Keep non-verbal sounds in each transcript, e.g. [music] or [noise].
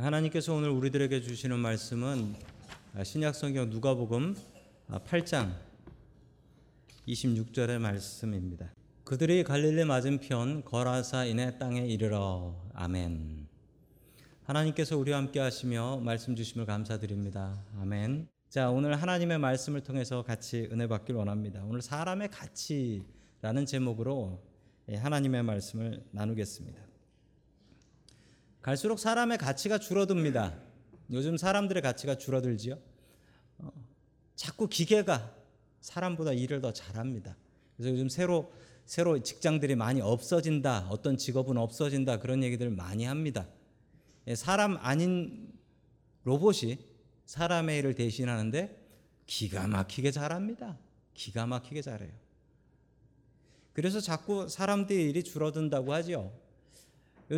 하나님께서 오늘 우리들에게 주시는 말씀은 신약성경 누가복음 8장 26절의 말씀입니다. 그들이 갈릴리 맞은편 거라사인의 땅에 이르러 아멘. 하나님께서 우리와 함께 하시며 말씀 주심을 감사드립니다. 아멘. 자, 오늘 하나님의 말씀을 통해서 같이 은혜 받길 원합니다. 오늘 사람의 가치라는 제목으로 하나님의 말씀을 나누겠습니다. 갈수록 사람의 가치가 줄어듭니다. 요즘 사람들의 가치가 줄어들지요. 어, 자꾸 기계가 사람보다 일을 더 잘합니다. 그래서 요즘 새로 새로 직장들이 많이 없어진다, 어떤 직업은 없어진다 그런 얘기들 많이 합니다. 예, 사람 아닌 로봇이 사람의 일을 대신하는데 기가 막히게 잘합니다. 기가 막히게 잘해요. 그래서 자꾸 사람들의 일이 줄어든다고 하죠. 요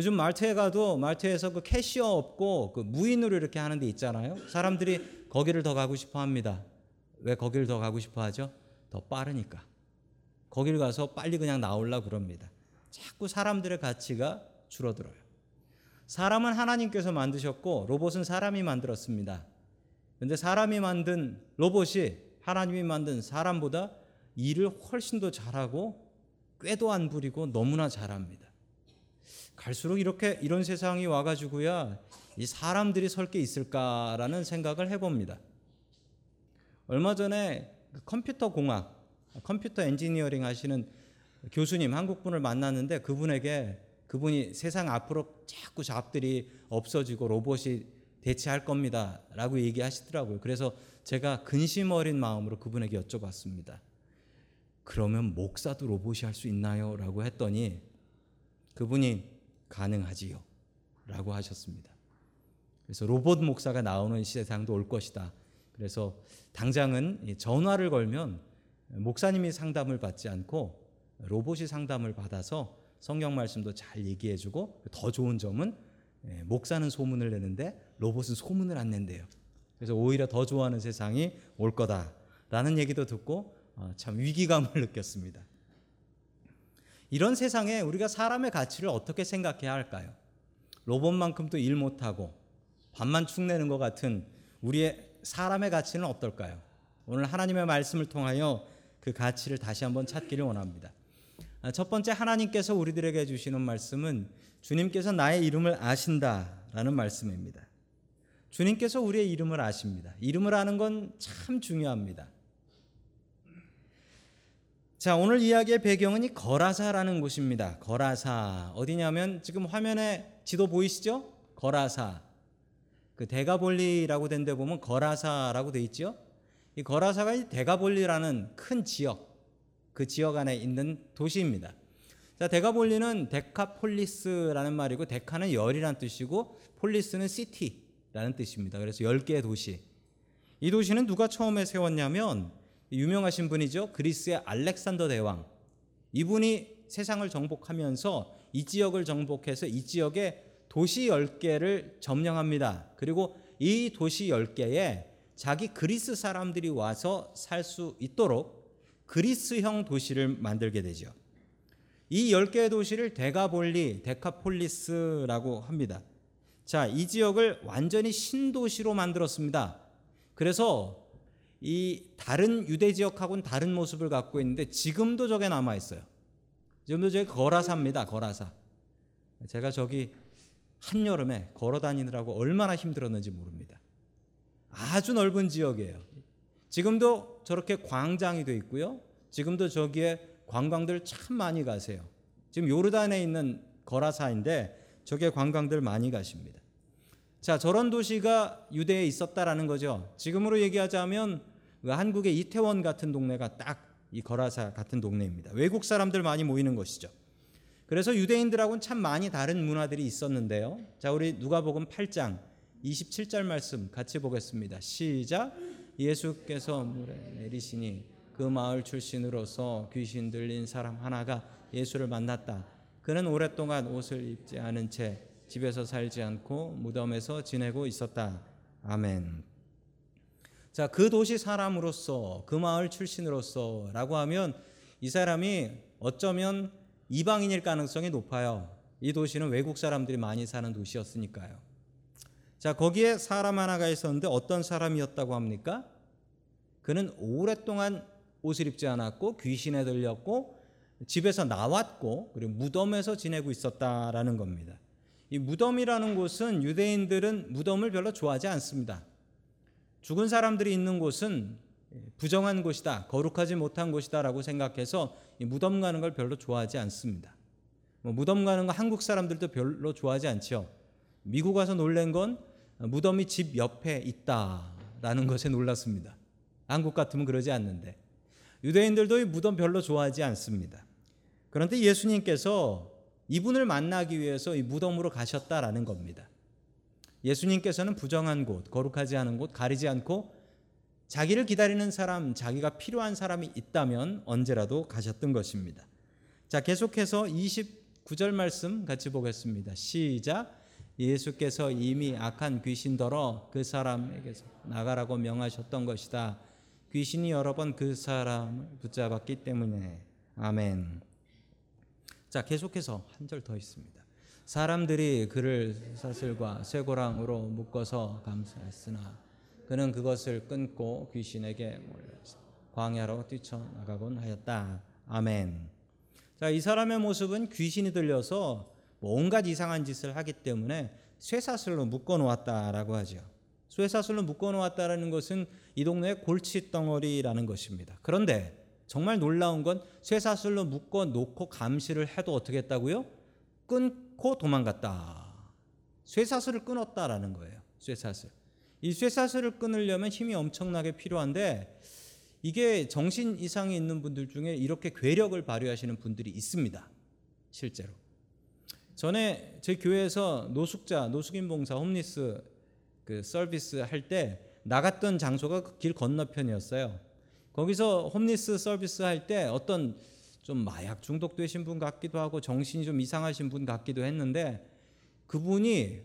즘 말트에 가도 말트에서 그 캐시어 없고 그 무인으로 이렇게 하는 데 있잖아요. 사람들이 거기를 더 가고 싶어 합니다. 왜 거기를 더 가고 싶어 하죠? 더 빠르니까. 거기를 가서 빨리 그냥 나올라 그럽니다. 자꾸 사람들의 가치가 줄어들어요. 사람은 하나님께서 만드셨고 로봇은 사람이 만들었습니다. 근데 사람이 만든 로봇이 하나님이 만든 사람보다 일을 훨씬 더 잘하고 꾀도 안 부리고 너무나 잘합니다. 갈수록 이렇게 이런 세상이 와가지고야 이 사람들이 설 게 있을까라는 생각을 해봅니다. 얼마 전에 그 컴퓨터 공학, 컴퓨터 엔지니어링 하시는 교수님 한국 분을 만났는데 그분에게 그분이 세상 앞으로 자꾸 잡들이 없어지고 로봇이 대체할 겁니다라고 얘기하시더라고요. 그래서 제가 근심 어린 마음으로 그분에게 여쭤봤습니다. 그러면 목사도 로봇이 할 수 있나요? 라고 했더니 그분이 가능하지요. 라고 하셨습니다. 그래서 로봇 목사가 나오는 세상도 올 것이다. 그래서 당장은 전화를 걸면 목사님이 상담을 받지 않고 로봇이 상담을 받아서 성경 말씀도 잘 얘기해 주고 더 좋은 점은 목사는 소문을 내는데 로봇은 소문을 안 낸대요. 그래서 오히려 더 좋아하는 세상이 올 거다라는 얘기도 듣고 참 위기감을 느꼈습니다. 이런 세상에 우리가 사람의 가치를 어떻게 생각해야 할까요? 로봇만큼도 일 못하고 밥만 축내는 것 같은 우리의 사람의 가치는 어떨까요? 오늘 하나님의 말씀을 통하여 그 가치를 다시 한번 찾기를 원합니다. 아, 첫 번째 하나님께서 우리들에게 주시는 말씀은 주님께서 나의 이름을 아신다라는 말씀입니다. 주님께서 우리의 이름을 아십니다. 이름을 아는 건 참 중요합니다. 자, 오늘 이야기의 배경은 이 거라사라는 곳입니다. 거라사. 어디냐면 지금 화면에 지도 보이시죠? 거라사. 그 대가볼리라고 된 데 보면 거라사라고 돼 있죠? 이 거라사가 이 대가볼리라는 큰 지역, 그 지역 안에 있는 도시입니다. 자, 대가볼리는 데카폴리스라는 말이고 데카는 열이라는 뜻이고 폴리스는 시티라는 뜻입니다. 그래서 10개의 도시. 이 도시는 누가 처음에 세웠냐면 유명하신 분이죠. 그리스의 알렉산더 대왕. 이분이 세상을 정복하면서 이 지역을 정복해서 이 지역에 도시 10개를 점령합니다. 그리고 이 도시 10개에 자기 그리스 사람들이 와서 살 수 있도록 그리스형 도시를 만들게 되죠. 이 10개의 도시를 데가볼리, 데카폴리스라고 합니다. 자, 이 지역을 완전히 신도시로 만들었습니다. 그래서 이 다른 유대 지역하고는 다른 모습을 갖고 있는데 지금도 저게 남아 있어요. 지금도 저기 거라사입니다. 거라사. 제가 저기 한여름에 걸어 다니느라고 얼마나 힘들었는지 모릅니다. 아주 넓은 지역이에요. 지금도 저렇게 광장이 돼 있고요. 지금도 저기에 관광들 참 많이 가세요. 지금 요르단에 있는 거라사인데 저기에 관광들 많이 가십니다. 자, 저런 도시가 유대에 있었다라는 거죠. 지금으로 얘기하자면 그 한국의 이태원 같은 동네가 딱 이 거라사 같은 동네입니다. 외국 사람들 많이 모이는 곳이죠. 그래서 유대인들하고는 참 많이 다른 문화들이 있었는데요. 자, 우리 누가복음 8장 27절 말씀 같이 보겠습니다. 시작. 예수께서 물에 내리시니 그 마을 출신으로서 귀신 들린 사람 하나가 예수를 만났다. 그는 오랫동안 옷을 입지 않은 채 집에서 살지 않고 무덤에서 지내고 있었다. 아멘. 자, 그 도시 사람으로서 그 마을 출신으로서라고 하면 이 사람이 어쩌면 이방인일 가능성이 높아요. 이 도시는 외국 사람들이 많이 사는 도시였으니까요. 자, 거기에 사람 하나가 있었는데 어떤 사람이었다고 합니까? 그는 오랫동안 옷을 입지 않았고 귀신에 들렸고 집에서 나왔고 그리고 무덤에서 지내고 있었다라는 겁니다. 이 무덤이라는 곳은 유대인들은 무덤을 별로 좋아하지 않습니다. 죽은 사람들이 있는 곳은 부정한 곳이다, 거룩하지 못한 곳이다라고 생각해서 이 무덤 가는 걸 별로 좋아하지 않습니다. 뭐 무덤 가는 거 한국 사람들도 별로 좋아하지 않죠. 미국 와서 놀란 건 무덤이 집 옆에 있다라는 것에 놀랐습니다. 한국 같으면 그러지 않는데 유대인들도 이 무덤 별로 좋아하지 않습니다. 그런데 예수님께서 이분을 만나기 위해서 이 무덤으로 가셨다라는 겁니다. 예수님께서는 부정한 곳, 거룩하지 않은 곳 가리지 않고 자기를 기다리는 사람, 자기가 필요한 사람이 있다면 언제라도 가셨던 것입니다. 자, 계속해서 29절 말씀 같이 보겠습니다. 시작. 예수께서 이미 악한 귀신더러 그 사람에게서 나가라고 명하셨던 것이다. 귀신이 여러 번 그 사람을 붙잡았기 때문에 아멘. 자, 계속해서 한 절 더 있습니다. 사람들이 그를 사슬과 쇠고랑으로 묶어서 감싸했으나 그는 그것을 끊고 귀신에게 몰려서 광야로 뛰쳐나가곤 하였다. 아멘. 자, 이 사람의 모습은 귀신이 들려서 온갖 이상한 짓을 하기 때문에 쇠사슬로 묶어 놓았다라고 하죠. 쇠사슬로 묶어 놓았다라는 것은 이 동네의 골치 덩어리라는 것입니다. 그런데 정말 놀라운 건 쇠사슬로 묶어 놓고 감시를 해도 어떻게 했다고요? 끊고 도망갔다. 쇠사슬을 끊었다라는 거예요. 쇠사슬. 이 쇠사슬을 끊으려면 힘이 엄청나게 필요한데 이게 정신 이상이 있는 분들 중에 이렇게 괴력을 발휘하시는 분들이 있습니다. 실제로. 전에 저희 교회에서 노숙자, 노숙인 봉사, 홈리스 그 서비스 할 때 나갔던 장소가 그길 건너편이었어요. 거기서 홈리스 서비스 할 때 어떤 좀 마약 중독되신 분 같기도 하고 정신이 좀 이상하신 분 같기도 했는데 그분이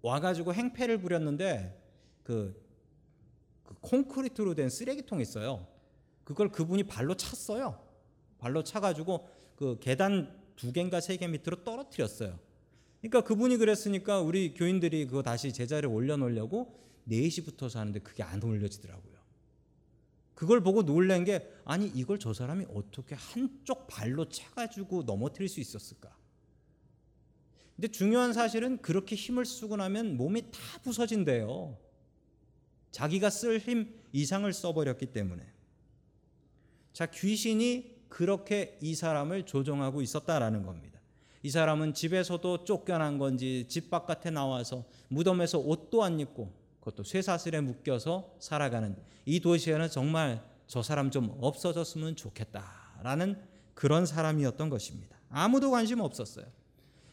와가지고 행패를 부렸는데 그, 그 콘크리트로 된 쓰레기통이 있어요. 그걸 그분이 발로 찼어요. 발로 차가지고 그 계단 두 개인가 세 개 밑으로 떨어뜨렸어요. 그러니까 그분이 그랬으니까 우리 교인들이 그거 다시 제자리에 올려놓으려고 4시부터서 하는데 그게 안 올려지더라고요. 그걸 보고 놀란 게 아니 이걸 저 사람이 어떻게 한쪽 발로 차가지고 넘어뜨릴 수 있었을까? 근데 중요한 사실은 그렇게 힘을 쓰고 나면 몸이 다 부서진대요. 자기가 쓸 힘 이상을 써버렸기 때문에. 자, 귀신이 그렇게 이 사람을 조종하고 있었다라는 겁니다. 이 사람은 집에서도 쫓겨난 건지 집 바깥에 나와서 무덤에서 옷도 안 입고 그것도 쇠사슬에 묶여서 살아가는 이 도시에는 정말 저 사람 좀 없어졌으면 좋겠다라는 그런 사람이었던 것입니다. 아무도 관심 없었어요.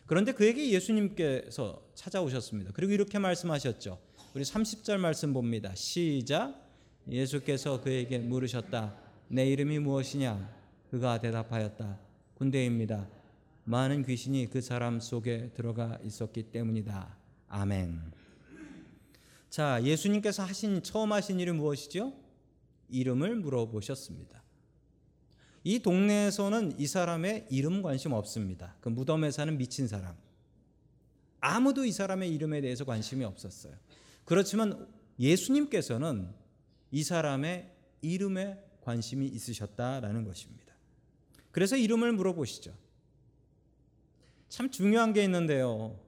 그런데 그에게 예수님께서 찾아오셨습니다. 그리고 이렇게 말씀하셨죠. 우리 30절 말씀 봅니다. 시작. 예수께서 그에게 물으셨다. 내 이름이 무엇이냐? 그가 대답하였다. 군대입니다. 많은 귀신이 그 사람 속에 들어가 있었기 때문이다. 아멘. 자, 예수님께서 하신 처음 하신 일이 무엇이죠? 이름을 물어보셨습니다. 이 동네에서는 이 사람의 이름 관심 없습니다. 그 무덤에 사는 미친 사람. 아무도 이 사람의 이름에 대해서 관심이 없었어요. 그렇지만 예수님께서는 이 사람의 이름에 관심이 있으셨다라는 것입니다. 그래서 이름을 물어보시죠. 참 중요한 게 있는데요.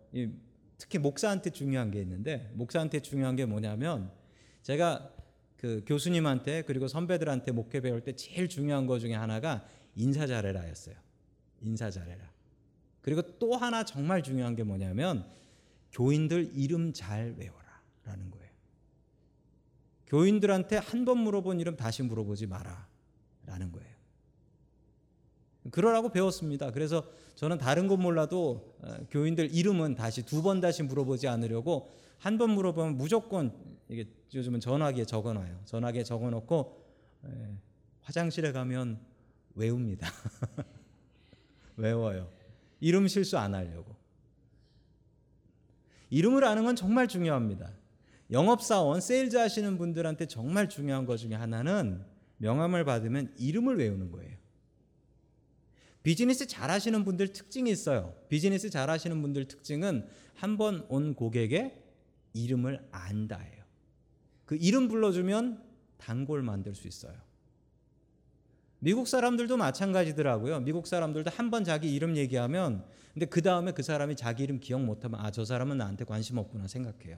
특히 목사한테 중요한 게 있는데 목사한테 중요한 게 뭐냐면 제가 그 교수님한테 그리고 선배들한테 목회 배울 때 제일 중요한 거 중에 하나가 인사 잘해라였어요. 인사 잘해라. 그리고 또 하나 정말 중요한 게 뭐냐면 교인들 이름 잘 외워라라는 거예요. 교인들한테 한 번 물어본 이름 다시 물어보지 마라라는 거예요. 그러라고 배웠습니다. 그래서 저는 다른 건 몰라도 어, 교인들 이름은 다시 두 번 다시 물어보지 않으려고 한 번 물어보면 무조건 이게 요즘은 전화기에 적어놔요. 전화기에 적어놓고 화장실에 가면 외웁니다. [laughs] 외워요. 이름 실수 안 하려고. 이름을 아는 건 정말 중요합니다. 영업사원, 세일즈 하시는 분들한테 정말 중요한 것 중에 하나는 명함을 받으면 이름을 외우는 거예요. 비즈니스 잘 하시는 분들 특징이 있어요. 비즈니스 잘 하시는 분들 특징은 한 번 온 고객의 이름을 안다예요. 그 이름 불러주면 단골 만들 수 있어요. 미국 사람들도 마찬가지더라고요. 미국 사람들도 한 번 자기 이름 얘기하면 근데 그 다음에 그 사람이 자기 이름 기억 못하면 아 저 사람은 나한테 관심 없구나 생각해요.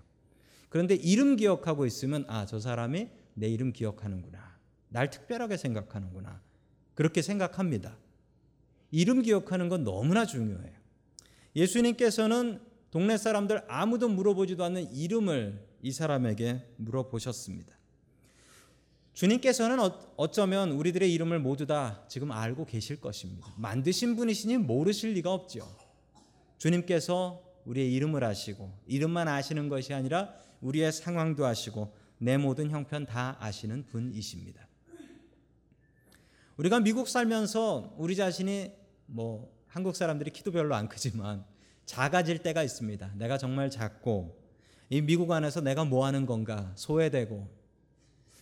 그런데 이름 기억하고 있으면 아 저 사람이 내 이름 기억하는구나. 날 특별하게 생각하는구나. 그렇게 생각합니다. 이름 기억하는 건 너무나 중요해요. 예수님께서는 동네 사람들 아무도 물어보지도 않는 이름을 이 사람에게 물어보셨습니다. 주님께서는 어, 어쩌면 우리들의 이름을 모두 다 지금 알고 계실 것입니다. 만드신 분이시니 모르실 리가 없죠. 주님께서 우리의 이름을 아시고 이름만 아시는 것이 아니라 우리의 상황도 아시고 내 모든 형편 다 아시는 분이십니다. 우리가 미국 살면서 우리 자신이 뭐 한국 사람들이 키도 별로 안 크지만 작아질 때가 있습니다. 내가 정말 작고 이 미국 안에서 내가 뭐 하는 건가 소외되고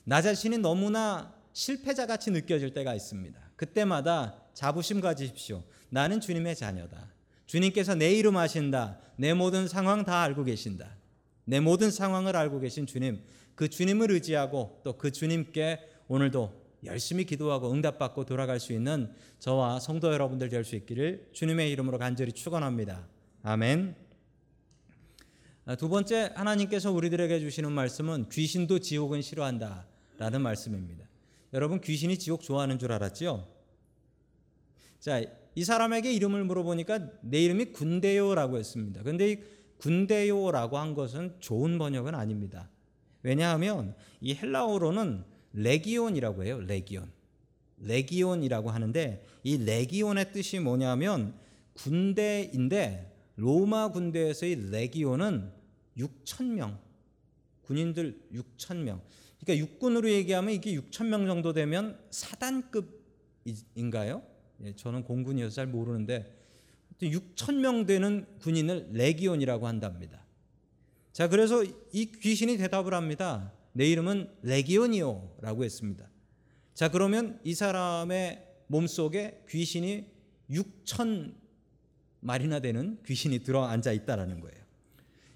나 자신이 너무나 실패자 같이 느껴질 때가 있습니다. 그때마다 자부심 가지십시오. 나는 주님의 자녀다. 주님께서 내 이름 아신다. 내 모든 상황 다 알고 계신다. 내 모든 상황을 알고 계신 주님, 그 주님을 의지하고 또 그 주님께 오늘도 열심히 기도하고 응답받고 돌아갈 수 있는 저와 성도 여러분들 될 수 있기를 주님의 이름으로 간절히 축원합니다. 아멘. 아, 두 번째 하나님께서 우리들에게 주시는 말씀은 귀신도 지옥은 싫어한다라는 말씀입니다. 여러분 귀신이 지옥 좋아하는 줄 알았죠? 자, 이 사람에게 이름을 물어보니까 내 이름이 군대요라고 했습니다. 근데 이 군대요라고 한 것은 좋은 번역은 아닙니다. 왜냐하면 이 헬라어로는 레기온이라고 해요. 레기온. 레기온이라고 하는데 이 레기온의 뜻이 뭐냐면 군대인데 로마 군대에서의 레기온은 6천 명 군인들 6천 명. 그러니까 육군으로 얘기하면 이게 6천 명 정도 되면 사단급인가요? 예, 저는 공군이어서 잘 모르는데 6천 명 되는 군인을 레기온이라고 한답니다. 자, 그래서 이 귀신이 대답을 합니다. 내 이름은 레기온이요라고 했습니다. 자, 그러면 이 사람의 몸속에 귀신이 6천 마리나 되는 귀신이 들어 앉아 있다라는 거예요.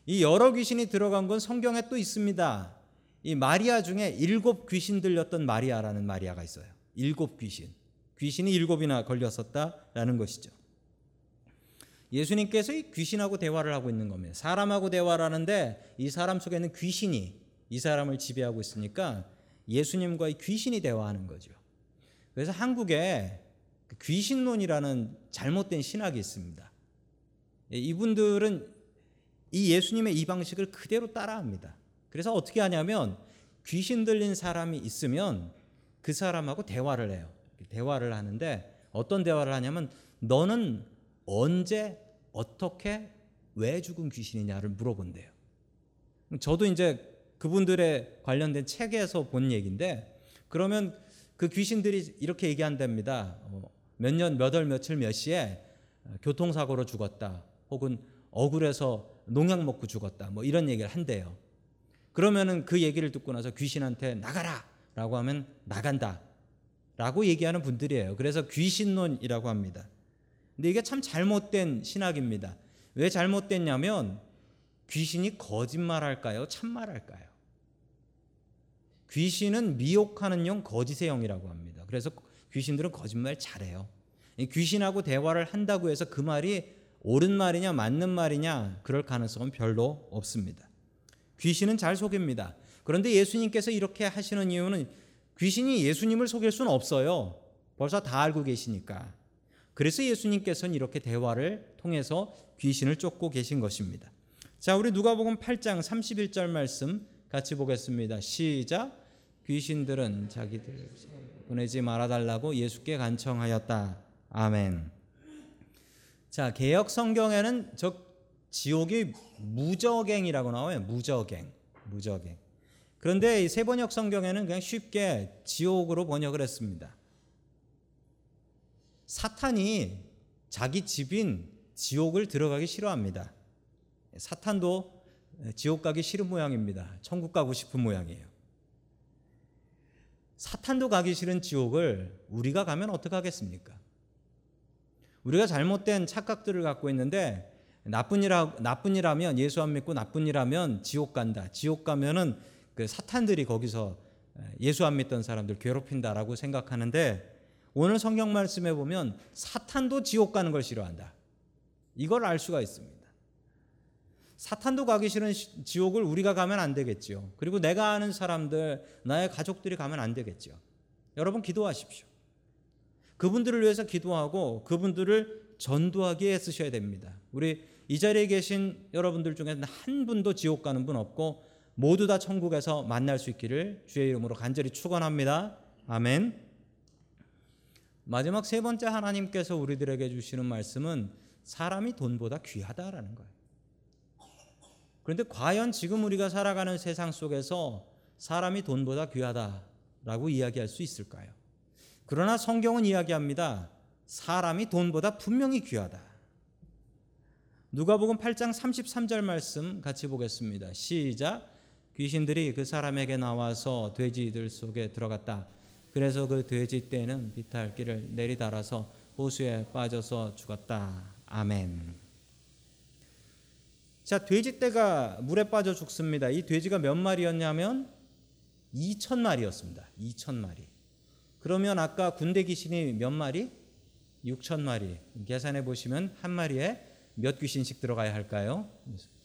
이 여러 귀신이 들어간 건 성경에 또 있습니다. 이 마리아 중에 일곱 귀신 들렸던 마리아라는 마리아가 있어요. 일곱 귀신. 귀신이 일곱이나 걸렸었다라는 것이죠. 예수님께서 이 귀신하고 대화를 하고 있는 겁니다. 사람하고 대화를 하는데 이 사람 속에는 귀신이 이 사람을 지배하고 있으니까 예수님과 이 귀신이 대화하는 거죠. 그래서 한국에 그 귀신론이라는 잘못된 신학이 있습니다. 예, 이분들은 이 예수님의 이 방식을 그대로 따라합니다. 그래서 어떻게 하냐면 귀신 들린 사람이 있으면 그 사람하고 대화를 해요. 대화를 하는데 어떤 대화를 하냐면 너는 언제 어떻게 왜 죽은 귀신이냐를 물어본대요. 저도 이제 그분들의 관련된 책에서 본 얘기인데 그러면 그 귀신들이 이렇게 얘기한답니다. 어, 몇 년, 몇 월, 며칠, 몇 시에 교통사고로 죽었다. 혹은 억울해서 농약 먹고 죽었다. 뭐 이런 얘기를 한대요. 그러면은 그 얘기를 듣고 나서 귀신한테 나가라! 라고 하면 나간다. 라고 얘기하는 분들이에요. 그래서 귀신론이라고 합니다. 근데 이게 참 잘못된 신학입니다. 왜 잘못됐냐면 귀신이 거짓말할까요? 참말할까요? 귀신은 미혹하는 영, 거짓의 영이라고 합니다. 그래서 귀신들은 거짓말 잘해요. 귀신하고 대화를 한다고 해서 그 말이 옳은 말이냐 맞는 말이냐 그럴 가능성은 별로 없습니다. 귀신은 잘 속입니다. 그런데 예수님께서 이렇게 하시는 이유는 귀신이 예수님을 속일 수는 없어요. 벌써 다 알고 계시니까. 그래서 예수님께서는 이렇게 대화를 통해서 귀신을 쫓고 계신 것입니다. 자, 우리 누가복음 8장 31절 말씀 같이 보겠습니다. 시작. 귀신들은 자기들 보내지 말아 달라고 예수께 간청하였다. 아멘. 자, 개혁 성경에는 저 지옥이 무저갱이라고 나와요. 무저갱. 무저갱. 그런데 이 세번역 성경에는 그냥 쉽게 지옥으로 번역을 했습니다. 사탄이 자기 집인 지옥을 들어가기 싫어합니다. 사탄도 지옥 가기 싫은 모양입니다. 천국 가고 싶은 모양이에요. 사탄도 가기 싫은 지옥을 우리가 가면 어떡하겠습니까? 우리가 잘못된 착각들을 갖고 있는데 나쁜 일하 나쁜 일하면 예수 안 믿고 나쁜 일하면 지옥 간다. 지옥 가면은 그 사탄들이 거기서 예수 안 믿던 사람들 괴롭힌다라고 생각하는데 오늘 성경 말씀에 보면 사탄도 지옥 가는 걸 싫어한다. 이걸 알 수가 있습니다. 사탄도 가기 싫은 지옥을 우리가 가면 안 되겠지요. 그리고 내가 아는 사람들, 나의 가족들이 가면 안 되겠지요. 여러분 기도하십시오. 그분들을 위해서 기도하고 그분들을 전도하기에 애쓰셔야 됩니다. 우리 이 자리에 계신 여러분들 중에는 한 분도 지옥 가는 분 없고 모두 다 천국에서 만날 수 있기를 주의 이름으로 간절히 축원합니다. 아멘. 마지막 세 번째 하나님께서 우리들에게 주시는 말씀은 사람이 돈보다 귀하다라는 거예요. 그런데 과연 지금 우리가 살아가는 세상 속에서 사람이 돈보다 귀하다라고 이야기할 수 있을까요? 그러나 성경은 이야기합니다. 사람이 돈보다 분명히 귀하다. 누가복음 8장 33절 말씀 같이 보겠습니다. 시작. 귀신들이 그 사람에게 나와서 돼지들 속에 들어갔다. 그래서 그 돼지 떼는 비탈길을 내리달아서 호수에 빠져서 죽었다. 아멘. 자, 돼지떼가 물에 빠져 죽습니다. 이 돼지가 몇 마리였냐면 2천 마리였습니다. 2천 마리. 그러면 아까 군대 귀신이 몇 마리? 6천 마리. 계산해 보시면 한 마리에 몇 귀신씩 들어가야 할까요?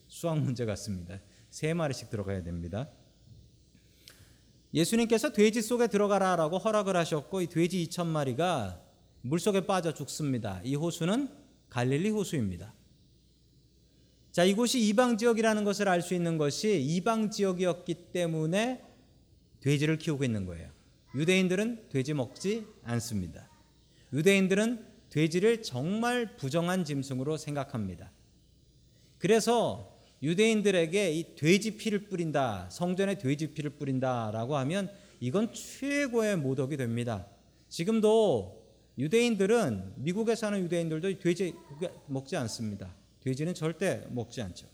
수학 문제 같습니다. 세 마리씩 들어가야 됩니다. 예수님께서 돼지 속에 들어가라라고 허락을 하셨고 이 돼지 2천 마리가 물 속에 빠져 죽습니다. 이 호수는 갈릴리 호수입니다. 자, 이곳이 이방 지역이라는 것을 알 수 있는 것이 이방 지역이었기 때문에 돼지를 키우고 있는 거예요. 유대인들은 돼지 먹지 않습니다. 유대인들은 돼지를 정말 부정한 짐승으로 생각합니다. 그래서 유대인들에게 이 돼지 피를 뿌린다, 성전에 돼지 피를 뿌린다라고 하면 이건 최고의 모독이 됩니다. 지금도 유대인들은 미국에 사는 유대인들도 돼지 먹지 않습니다. 돼지는 절대 먹지 않죠.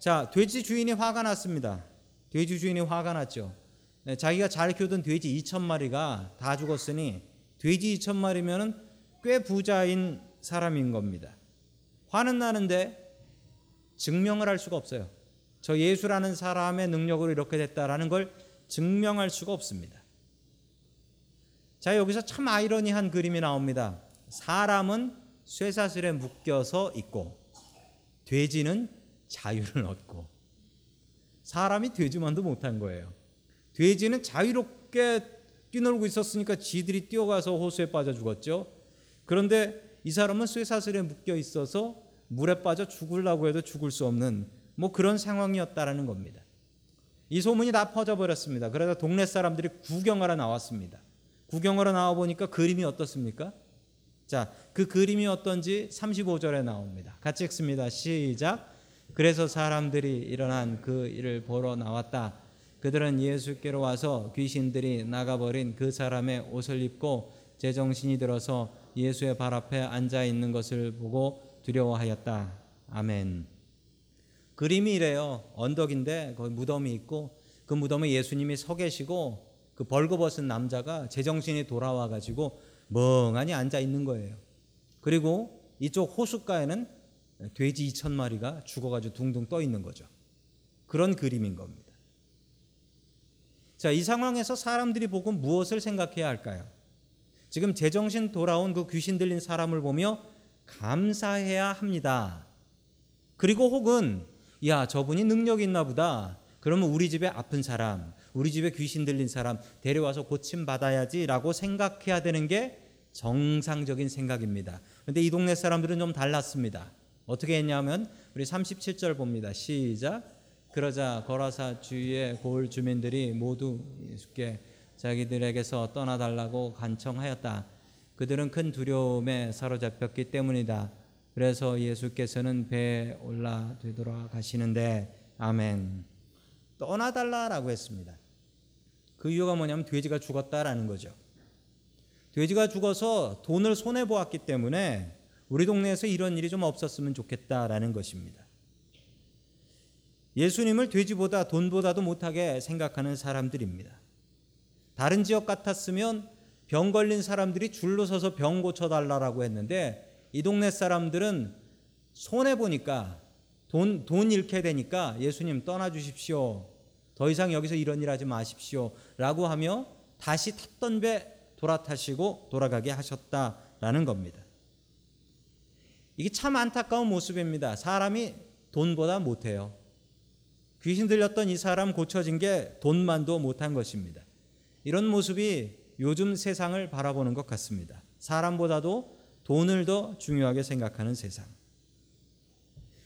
자, 돼지 주인이 화가 났습니다. 돼지 주인이 화가 났죠. 네, 자기가 잘 키우던 돼지 2천 마리가 다 죽었으니 돼지 2천 마리면은 꽤 부자인 사람인 겁니다. 화는 나는데 증명을 할 수가 없어요. 저 예수라는 사람의 능력으로 이렇게 됐다라는 걸 증명할 수가 없습니다. 자, 여기서 참 아이러니한 그림이 나옵니다. 사람은 쇠사슬에 묶여서 있고 돼지는 자유를 얻고 사람이 돼지만도 못한 거예요. 돼지는 자유롭게 뛰놀고 있었으니까 지들이 뛰어가서 호수에 빠져 죽었죠. 그런데 이 사람은 쇠사슬에 묶여 있어서 물에 빠져 죽으려고 해도 죽을 수 없는 뭐 그런 상황이었다라는 겁니다. 이 소문이 다 퍼져 버렸습니다. 그래서 동네 사람들이 구경하러 나왔습니다. 구경하러 나와 보니까 그림이 어떻습니까? 자, 그 그림이 어떤지 35절에 나옵니다. 같이 읽습니다. 시작. 그래서 사람들이 일어난 그 일을 보러 나왔다. 그들은 예수께로 와서 귀신들이 나가버린 그 사람의 옷을 입고 제정신이 들어서 예수의 발 앞에 앉아 있는 것을 보고 두려워하였다. 아멘. 그림이 이래요. 언덕인데 거기 무덤이 있고 그 무덤에 예수님이 서 계시고 그 벌거벗은 남자가 제정신이 돌아와 가지고 멍하니 앉아 있는 거예요. 그리고 이쪽 호숫가에는 돼지 2천 마리가 죽어가지고 둥둥 떠 있는 거죠. 그런 그림인 겁니다. 자, 이 상황에서 사람들이 보고 무엇을 생각해야 할까요? 지금 제정신 돌아온 그 귀신 들린 사람을 보며 감사해야 합니다. 그리고 혹은 야, 저분이 능력 있나 보다. 그러면 우리 집에 아픈 사람, 우리 집에 귀신 들린 사람 데려와서 고침 받아야지라고 생각해야 되는 게 정상적인 생각입니다. 근데 이 동네 사람들은 좀 달랐습니다. 어떻게 했냐면 우리 37절 봅니다. 시작. 그러자 거라사 주위의 고을 주민들이 모두 예수께 자기들에게서 떠나달라고 간청하였다. 그들은 큰 두려움에 사로잡혔기 때문이다. 그래서 예수께서는 배에 올라 되돌아가시는데 아멘. 떠나달라라고 했습니다. 그 이유가 뭐냐면 돼지가 죽었다라는 거죠. 돼지가 죽어서 돈을 손해 보았기 때문에 우리 동네에서 이런 일이 좀 없었으면 좋겠다라는 것입니다. 예수님을 돼지보다 돈보다도 못하게 생각하는 사람들입니다. 다른 지역 같았으면 병 걸린 사람들이 줄로 서서 병 고쳐달라고 했는데 이 동네 사람들은 손해 보니까 돈 돈 잃게 되니까 예수님 떠나 주십시오. 더 이상 여기서 이런 일 하지 마십시오 라고 하며 다시 탔던 배 돌아타시고 돌아가게 하셨다라는 겁니다. 이게 참 안타까운 모습입니다. 사람이 돈보다 못해요. 귀신 들렸던 이 사람 고쳐진 게 돈만도 못한 것입니다. 이런 모습이 요즘 세상을 바라보는 것 같습니다. 사람보다도 돈을 더 중요하게 생각하는 세상.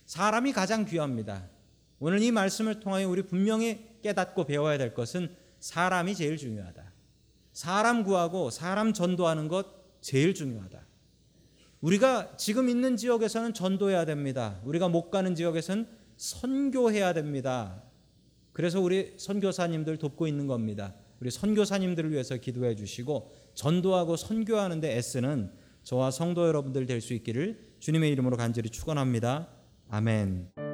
사람이 가장 귀합니다. 오늘 이 말씀을 통하여 우리 분명히 깨닫고 배워야 될 것은 사람이 제일 중요하다. 사람 구하고 사람 전도하는 것 제일 중요하다. 우리가 지금 있는 지역에서는 전도해야 됩니다. 우리가 못 가는 지역에서는 선교해야 됩니다. 그래서 우리 선교사님들 돕고 있는 겁니다. 우리 선교사님들을 위해서 기도해 주시고 전도하고 선교하는 데 애쓰는 저와 성도 여러분들 될 수 있기를 주님의 이름으로 간절히 축원합니다. 아멘.